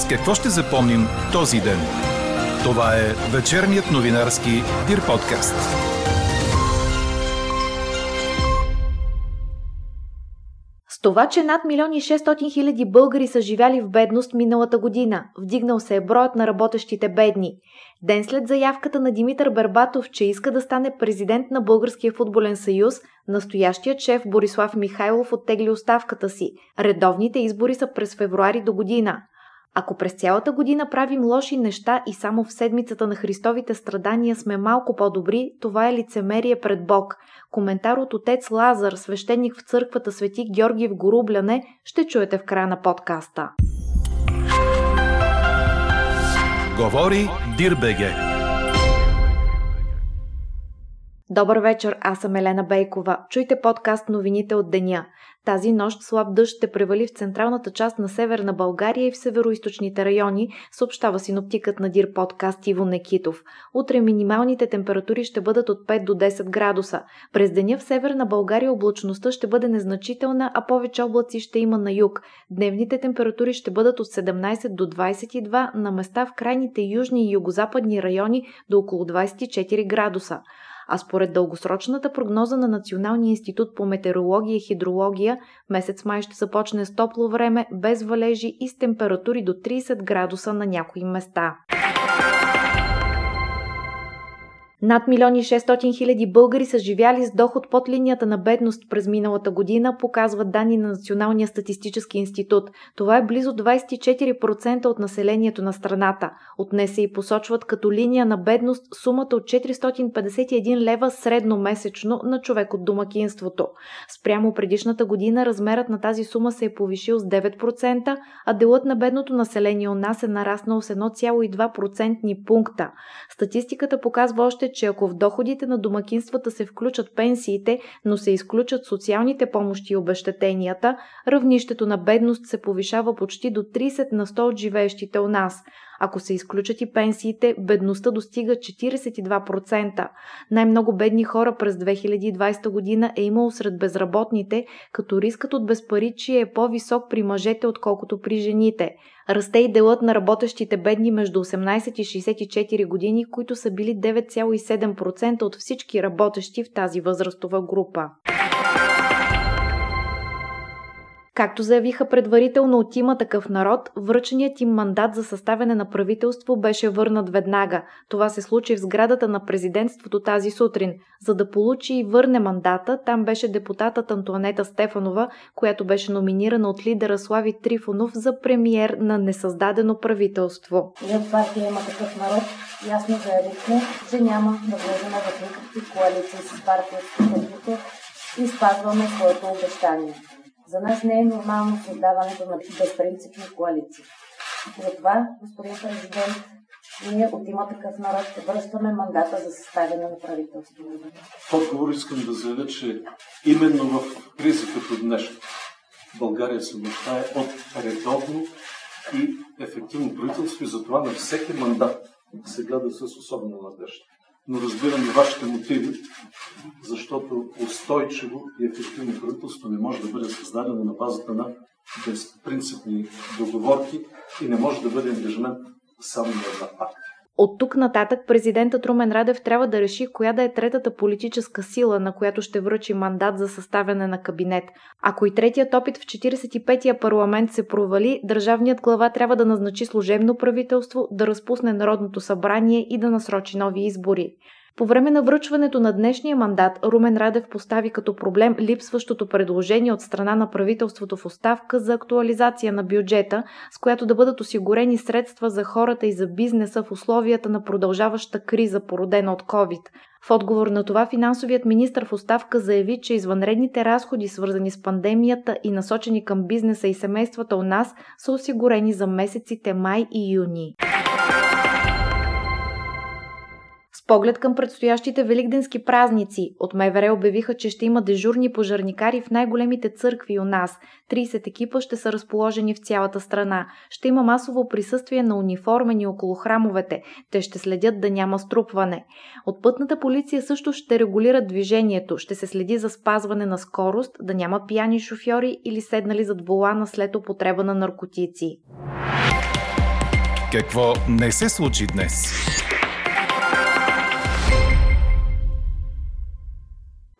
С какво ще запомним този ден? Това е вечерният новинарски Дир подкаст. С това, че над милиони и 600 хиляди българи са живяли в бедност миналата година, вдигнал се е броят на работещите бедни. Ден след заявката на Димитър Бербатов, че иска да стане президент на Българския футболен съюз, настоящият шеф Борислав Михайлов оттегли оставката си. Редовните избори са през февруари до година. Ако през цялата година правим лоши неща и само в седмицата на Христовите страдания сме малко по-добри, това е лицемерие пред Бог. Коментар от отец Лазар, свещеник в църквата Свети Георги в Горубляне, ще чуете в края на подкаста. Говори Дирбеге. Добър вечер, аз съм Елена Бейкова. Чуйте подкаст новините от деня. Тази нощ слаб дъжд ще превали в централната част на северна България и в североизточните райони, съобщава синоптикът на Дир подкаст Иво Некитов. Утре минималните температури ще бъдат от 5 до 10 градуса. През деня в северна България облачността ще бъде незначителна, а повече облаци ще има на юг. Дневните температури ще бъдат от 17 до 22, на места в крайните южни и югозападни райони до около 24 градуса а според дългосрочната прогноза на Националния институт по метеорология и хидрология, месец май ще започне с топло време, без валежи и с температури до 30 градуса на някои места. Над милиони 600 хиляди българи са живяли с доход под линията на бедност през миналата година, показват данни на Националния статистически институт. Това е близо 24% от населението на страната. От не се и посочват като линия на бедност сумата от 451 лева средно месечно на човек от домакинството. Спрямо предишната година размерът на тази сума се е повишил с 9%, а делът на бедното население у нас е нараснал с 1,2% пункта. Статистиката показва още, че ако в доходите на домакинствата се включат пенсиите, но се изключат социалните помощи и обещетенията, равнището на бедност се повишава почти до 30 на 100 от живеещите у нас. Ако се изключат и пенсиите, бедността достига 42%. Най-много бедни хора през 2020 година е имало сред безработните, като рискът от безпаричие е по-висок при мъжете, отколкото при жените. Расте и делът на работещите бедни между 18 и 64 години, които са били 9,7% от всички работещи в тази възрастова група. Както заявиха предварително от има такъв народ, връченият им мандат за съставяне на правителство беше върнат веднага. Това се случи в сградата на президентството тази сутрин. За да получи и върне мандата, там беше депутатът Антуанета Стефанова, която беше номинирана от лидера Слави Трифонов за премиер на несъздадено правителство. Ние от партия има такъв народ. Ясно заявихме, че няма да влезем в никакви коалиции с партията и спазваме своето обещание. За нас не е нормално създаването на безпринципни коалиции. Затова, господин президент, ние от има такъв народ връщаме мандата за съставяне на правителство. В отговор искам да заявя, че именно в кризи като днешна България се нуждае от редовно и ефективно правителство и затова на всеки мандат се гледа с особена надежда но разбирам и вашите мотиви, защото устойчиво и ефективно правителство не може да бъде създадено на базата на безпринципни договорки и не може да бъде ангажимент само на една партия. От тук нататък президентът Румен Радев трябва да реши коя да е третата политическа сила, на която ще връчи мандат за съставяне на кабинет. Ако и третият опит в 45-я парламент се провали, държавният глава трябва да назначи служебно правителство, да разпусне Народното събрание и да насрочи нови избори. По време на връчването на днешния мандат Румен Радев постави като проблем липсващото предложение от страна на правителството в оставка за актуализация на бюджета, с която да бъдат осигурени средства за хората и за бизнеса в условията на продължаваща криза, породена от COVID. В отговор на това финансовият министр в оставка заяви, че извънредните разходи, свързани с пандемията и насочени към бизнеса и семействата у нас, са осигурени за месеците май и юни поглед към предстоящите великденски празници, от МВР обявиха, че ще има дежурни пожарникари в най-големите църкви у нас. 30 екипа ще са разположени в цялата страна. Ще има масово присъствие на униформени около храмовете. Те ще следят да няма струпване. От пътната полиция също ще регулират движението. Ще се следи за спазване на скорост, да няма пияни шофьори или седнали зад волана след употреба на наркотици. Какво не се случи днес?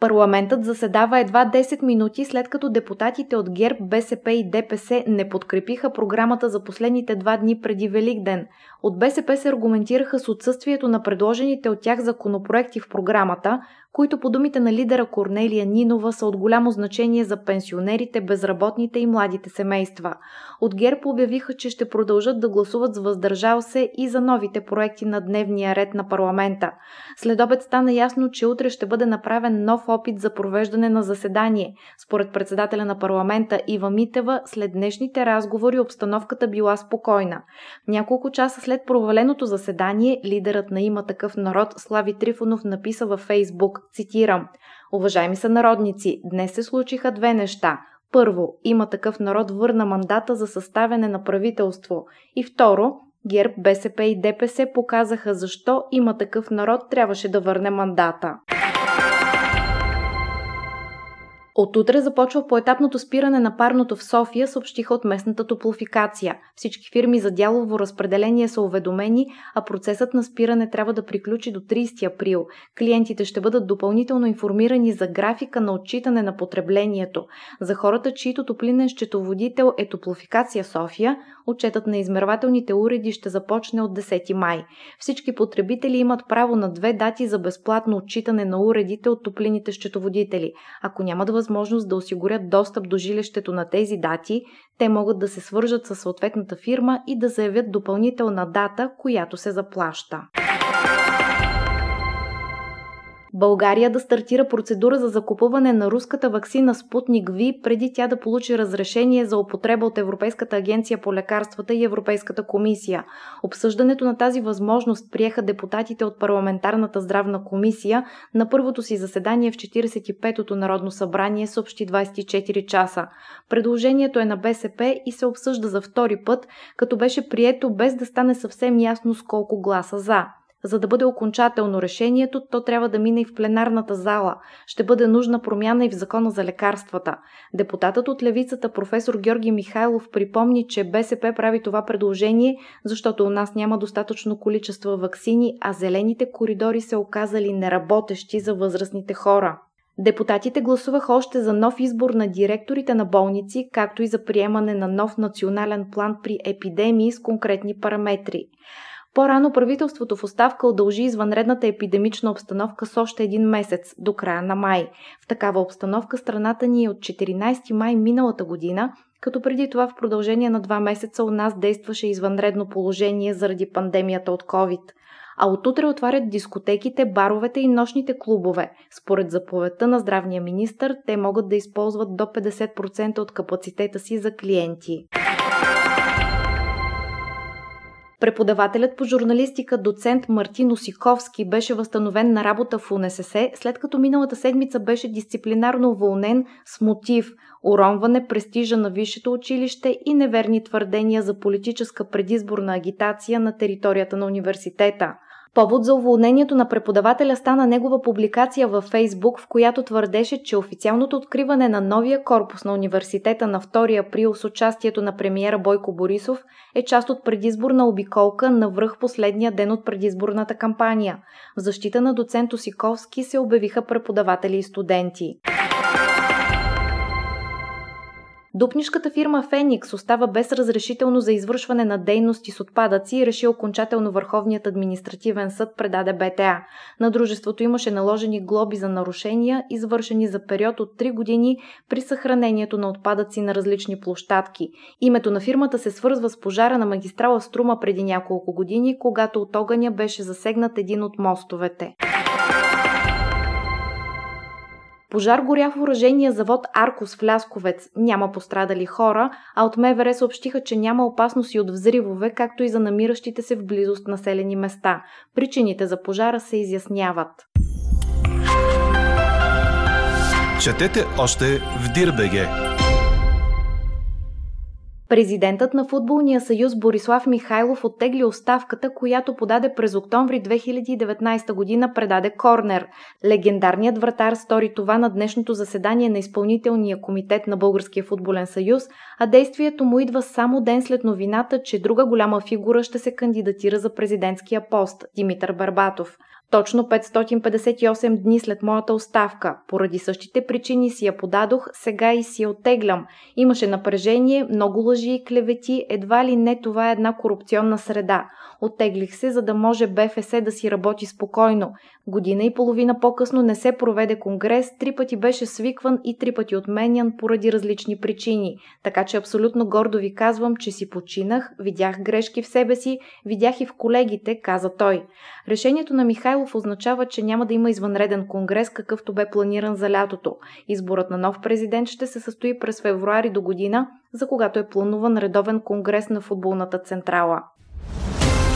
Парламентът заседава едва 10 минути след като депутатите от ГЕРБ, БСП и ДПС не подкрепиха програмата за последните два дни преди Великден. От БСП се аргументираха с отсъствието на предложените от тях законопроекти в програмата, които по думите на лидера Корнелия Нинова са от голямо значение за пенсионерите, безработните и младите семейства. От ГЕРБ обявиха, че ще продължат да гласуват с въздържал се и за новите проекти на дневния ред на парламента. След обед стана ясно, че утре ще бъде направен нов опит за провеждане на заседание. Според председателя на парламента Ива Митева, след днешните разговори обстановката била спокойна. Няколко часа след проваленото заседание, лидерът на има такъв народ Слави Трифонов написа във Фейсбук цитирам, Уважаеми са народници, днес се случиха две неща. Първо, има такъв народ върна мандата за съставяне на правителство. И второ, ГЕРБ, БСП и ДПС показаха защо има такъв народ трябваше да върне мандата. От утре започва поетапното спиране на парното в София, съобщиха от местната топлофикация. Всички фирми за дялово разпределение са уведомени, а процесът на спиране трябва да приключи до 30 април. Клиентите ще бъдат допълнително информирани за графика на отчитане на потреблението. За хората, чието топлинен счетоводител е Топлофикация София, отчетът на измервателните уреди ще започне от 10 май. Всички потребители имат право на две дати за безплатно отчитане на уредите от топлините счетоводители. Ако нямат възможност да осигурят достъп до жилището на тези дати, те могат да се свържат с съответната фирма и да заявят допълнителна дата, която се заплаща. България да стартира процедура за закупуване на руската вакцина Спутник Ви, преди тя да получи разрешение за употреба от Европейската агенция по лекарствата и Европейската комисия. Обсъждането на тази възможност приеха депутатите от парламентарната здравна комисия на първото си заседание в 45-то Народно събрание съобщи 24 часа. Предложението е на БСП и се обсъжда за втори път, като беше прието без да стане съвсем ясно с колко гласа за. За да бъде окончателно решението, то трябва да мине и в пленарната зала. Ще бъде нужна промяна и в закона за лекарствата. Депутатът от левицата професор Георги Михайлов припомни, че БСП прави това предложение, защото у нас няма достатъчно количество вакцини, а зелените коридори се оказали неработещи за възрастните хора. Депутатите гласуваха още за нов избор на директорите на болници, както и за приемане на нов национален план при епидемии с конкретни параметри. По-рано правителството в оставка удължи извънредната епидемична обстановка с още един месец, до края на май. В такава обстановка страната ни е от 14 май миналата година, като преди това в продължение на два месеца у нас действаше извънредно положение заради пандемията от COVID. А от утре отварят дискотеките, баровете и нощните клубове. Според заповедта на здравния министр, те могат да използват до 50% от капацитета си за клиенти. Преподавателят по журналистика доцент Мартин Осиковски беше възстановен на работа в УНСС, след като миналата седмица беше дисциплинарно уволнен с мотив уронване престижа на висшето училище и неверни твърдения за политическа предизборна агитация на територията на университета. Повод за уволнението на преподавателя стана негова публикация във Фейсбук, в която твърдеше, че официалното откриване на новия корпус на университета на 2 април с участието на премиера Бойко Борисов е част от предизборна обиколка на връх последния ден от предизборната кампания. В защита на доцент Осиковски се обявиха преподаватели и студенти. Дупнишката фирма Феникс остава без разрешително за извършване на дейности с отпадъци и реши окончателно Върховният административен съд предаде БТА. На дружеството имаше наложени глоби за нарушения, извършени за период от 3 години при съхранението на отпадъци на различни площадки. Името на фирмата се свързва с пожара на магистрала Струма преди няколко години, когато от огъня беше засегнат един от мостовете. Пожар горя в оръжения завод Аркос в Лясковец. Няма пострадали хора, а от МВР съобщиха, че няма опасност и от взривове, както и за намиращите се в близост населени места. Причините за пожара се изясняват. Четете още в Дирбеге! Президентът на Футболния съюз Борислав Михайлов оттегли оставката, която подаде през октомври 2019 година предаде Корнер. Легендарният вратар стори това на днешното заседание на изпълнителния комитет на Българския футболен съюз, а действието му идва само ден след новината, че друга голяма фигура ще се кандидатира за президентския пост – Димитър Барбатов. Точно 558 дни след моята оставка. Поради същите причини си я подадох, сега и си я оттеглям. Имаше напрежение, много лъжи и клевети, едва ли не това е една корупционна среда. Оттеглих се, за да може БФС да си работи спокойно. Година и половина по-късно не се проведе конгрес, три пъти беше свикван и три пъти отменян поради различни причини. Така че абсолютно гордо ви казвам, че си починах, видях грешки в себе си, видях и в колегите, каза той. Решението на Михайлов означава, че няма да има извънреден конгрес, какъвто бе планиран за лятото. Изборът на нов президент ще се състои през февруари до година, за когато е плануван редовен конгрес на футболната централа.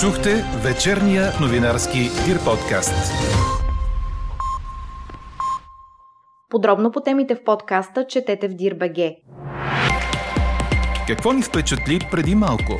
Чухте вечерния новинарски Дир подкаст. Подробно по темите в подкаста четете в Дир.бг. Какво ни впечатли преди малко?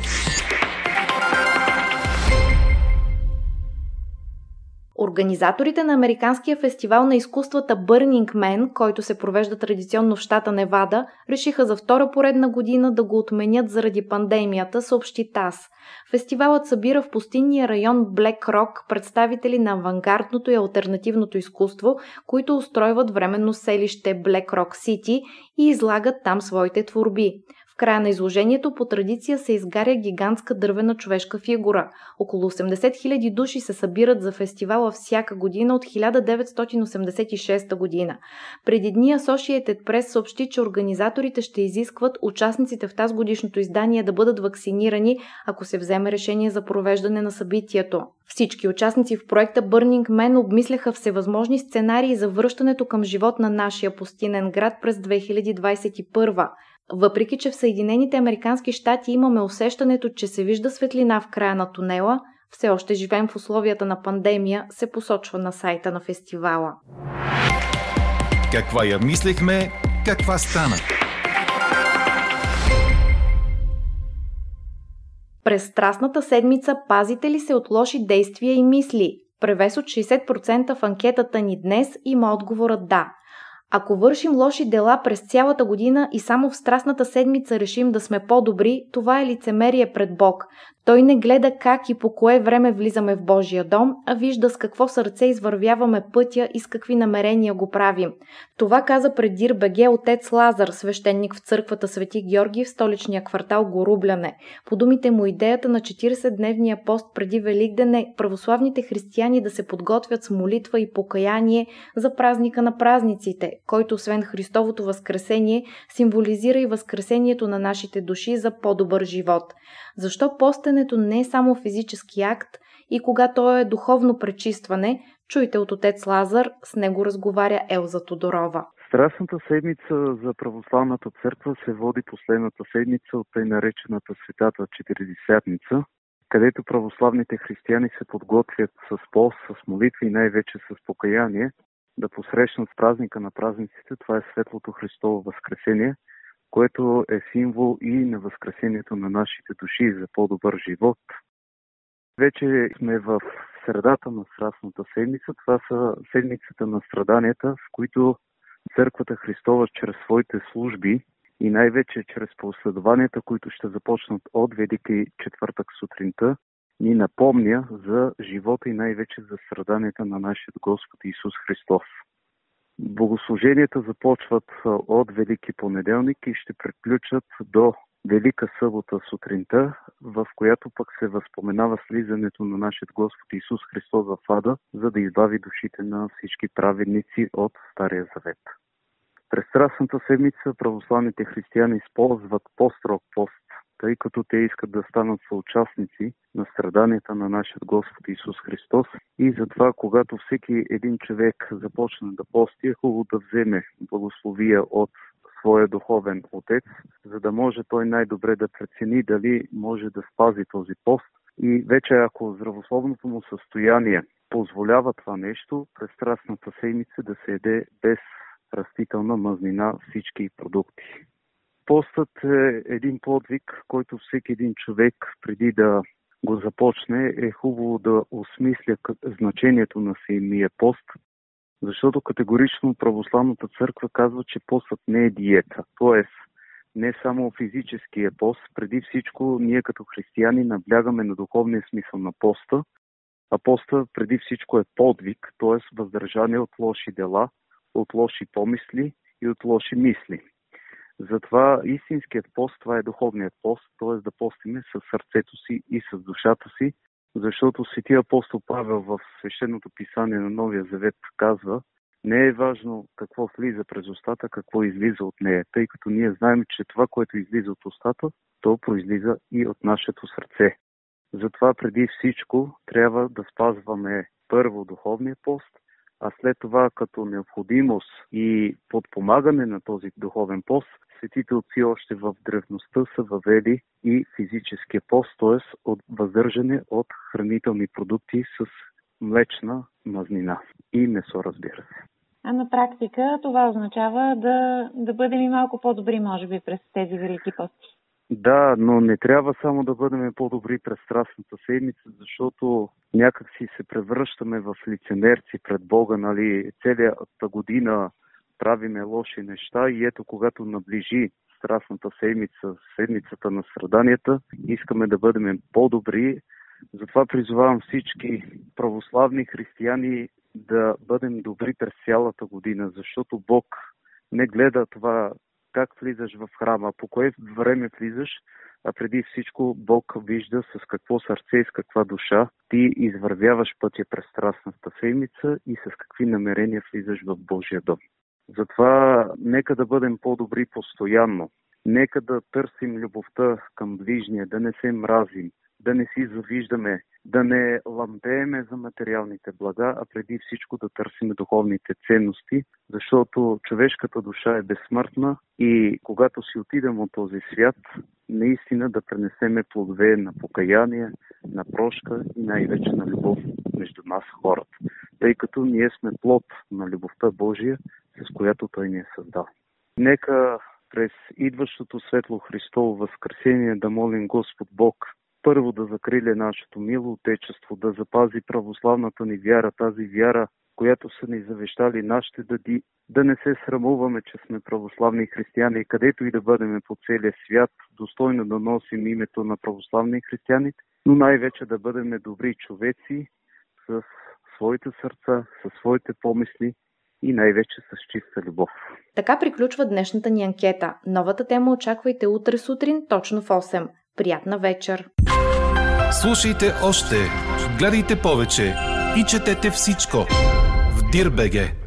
Организаторите на Американския фестивал на изкуствата Burning Man, който се провежда традиционно в щата Невада, решиха за втора поредна година да го отменят заради пандемията, съобщи ТАС. Фестивалът събира в пустинния район Блек Рок представители на авангардното и альтернативното изкуство, които устройват временно селище Блек Рок Сити и излагат там своите творби края на изложението по традиция се изгаря гигантска дървена човешка фигура. Около 80 000 души се събират за фестивала всяка година от 1986 година. Преди дни Associated Press съобщи, че организаторите ще изискват участниците в тази годишното издание да бъдат вакцинирани, ако се вземе решение за провеждане на събитието. Всички участници в проекта Burning Man обмисляха всевъзможни сценарии за връщането към живот на нашия пустинен град през 2021. Въпреки, че в Съединените Американски щати имаме усещането, че се вижда светлина в края на тунела, все още живеем в условията на пандемия, се посочва на сайта на фестивала. Каква я мислехме, каква стана? През страстната седмица пазите ли се от лоши действия и мисли? Превес от 60% в анкетата ни днес има отговорът да. Ако вършим лоши дела през цялата година и само в страстната седмица решим да сме по-добри, това е лицемерие пред Бог. Той не гледа как и по кое време влизаме в Божия дом, а вижда с какво сърце извървяваме пътя и с какви намерения го правим. Това каза пред Дир Беге отец Лазар, свещеник в църквата Свети Георги в столичния квартал Горубляне. По думите му идеята на 40-дневния пост преди Великден е православните християни да се подготвят с молитва и покаяние за празника на празниците, който освен Христовото възкресение символизира и възкресението на нашите души за по-добър живот. Защо постенето не е само физически акт и кога то е духовно пречистване, чуйте от отец Лазар, с него разговаря Елза Тодорова. Страстната седмица за православната църква се води последната седмица от тъй наречената Светата Четиридесятница, където православните християни се подготвят с пост, с молитви и най-вече с покаяние да посрещнат празника на празниците. Това е Светлото Христово Възкресение – което е символ и на възкресението на нашите души за по-добър живот. Вече сме в средата на Страстната седмица. Това са седмицата на страданията, в които Църквата Христова чрез своите служби и най-вече чрез последованията, които ще започнат от Велики четвъртък сутринта, ни напомня за живота и най-вече за страданията на нашия Господ Исус Христос. Богослуженията започват от Велики понеделник и ще приключат до Велика събота сутринта, в която пък се възпоменава слизането на нашия Господ Исус Христос в ада, за да избави душите на всички праведници от Стария Завет. През Страстната седмица православните християни използват по-строг пост тъй като те искат да станат съучастници на страданията на нашия Господ Исус Христос. И затова, когато всеки един човек започне да пости, е хубаво да вземе благословия от своя духовен отец, за да може той най-добре да прецени дали може да спази този пост. И вече ако здравословното му състояние позволява това нещо, през страстната седмица да се еде без растителна мазнина всички продукти. Постът е един подвиг, който всеки един човек преди да го започне, е хубаво да осмисля значението на самия пост, защото категорично православната църква казва, че постът не е диета. Тоест, не само физическия пост, преди всичко ние като християни наблягаме на духовния смисъл на поста, а поста преди всичко е подвиг, т.е. въздържание от лоши дела, от лоши помисли и от лоши мисли. Затова истинският пост, това е духовният пост, т.е. да постиме с сърцето си и с душата си, защото светия апостол Павел в свещеното писание на Новия Завет казва, не е важно какво влиза през устата, какво излиза от нея, тъй като ние знаем, че това, което излиза от устата, то произлиза и от нашето сърце. Затова преди всичко трябва да спазваме първо духовния пост, а след това като необходимост и подпомагане на този духовен пост, светите отци още в древността са въвели и физическия пост, т.е. от въздържане от хранителни продукти с млечна мазнина и месо, разбира се. А на практика това означава да, да бъдем и малко по-добри, може би, през тези велики пости. Да, но не трябва само да бъдем по-добри през страстната седмица, защото някак си се превръщаме в лицемерци пред Бога, нали, целията година правиме лоши неща и ето когато наближи страстната седмица, седмицата на страданията, искаме да бъдем по-добри. Затова призовавам всички православни християни да бъдем добри през цялата година, защото Бог не гледа това как влизаш в храма, по кое време влизаш, а преди всичко Бог вижда с какво сърце и с каква душа ти извървяваш пътя през страстната седмица и с какви намерения влизаш в Божия дом. Затова нека да бъдем по-добри постоянно. Нека да търсим любовта към ближния, да не се мразим, да не си завиждаме, да не лампееме за материалните блага, а преди всичко да търсим духовните ценности, защото човешката душа е безсмъртна и когато си отидем от този свят, наистина да пренесеме плодове на покаяние, на прошка и най-вече на любов между нас хората, тъй като ние сме плод на любовта Божия, с която Той ни е създал. Нека през идващото светло Христово възкресение да молим Господ Бог първо да закриля нашето мило Отечество, да запази православната ни вяра, тази вяра, която са ни завещали нашите дади, да не се срамуваме, че сме православни християни, където и да бъдем по целия свят, достойно да носим името на православни християните, но най-вече да бъдем добри човеци с своите сърца, със своите помисли и най-вече с чиста любов. Така приключва днешната ни анкета. Новата тема очаквайте утре сутрин точно в 8. Приятна вечер! Слушайте още, гледайте повече и четете всичко в Дирбеге.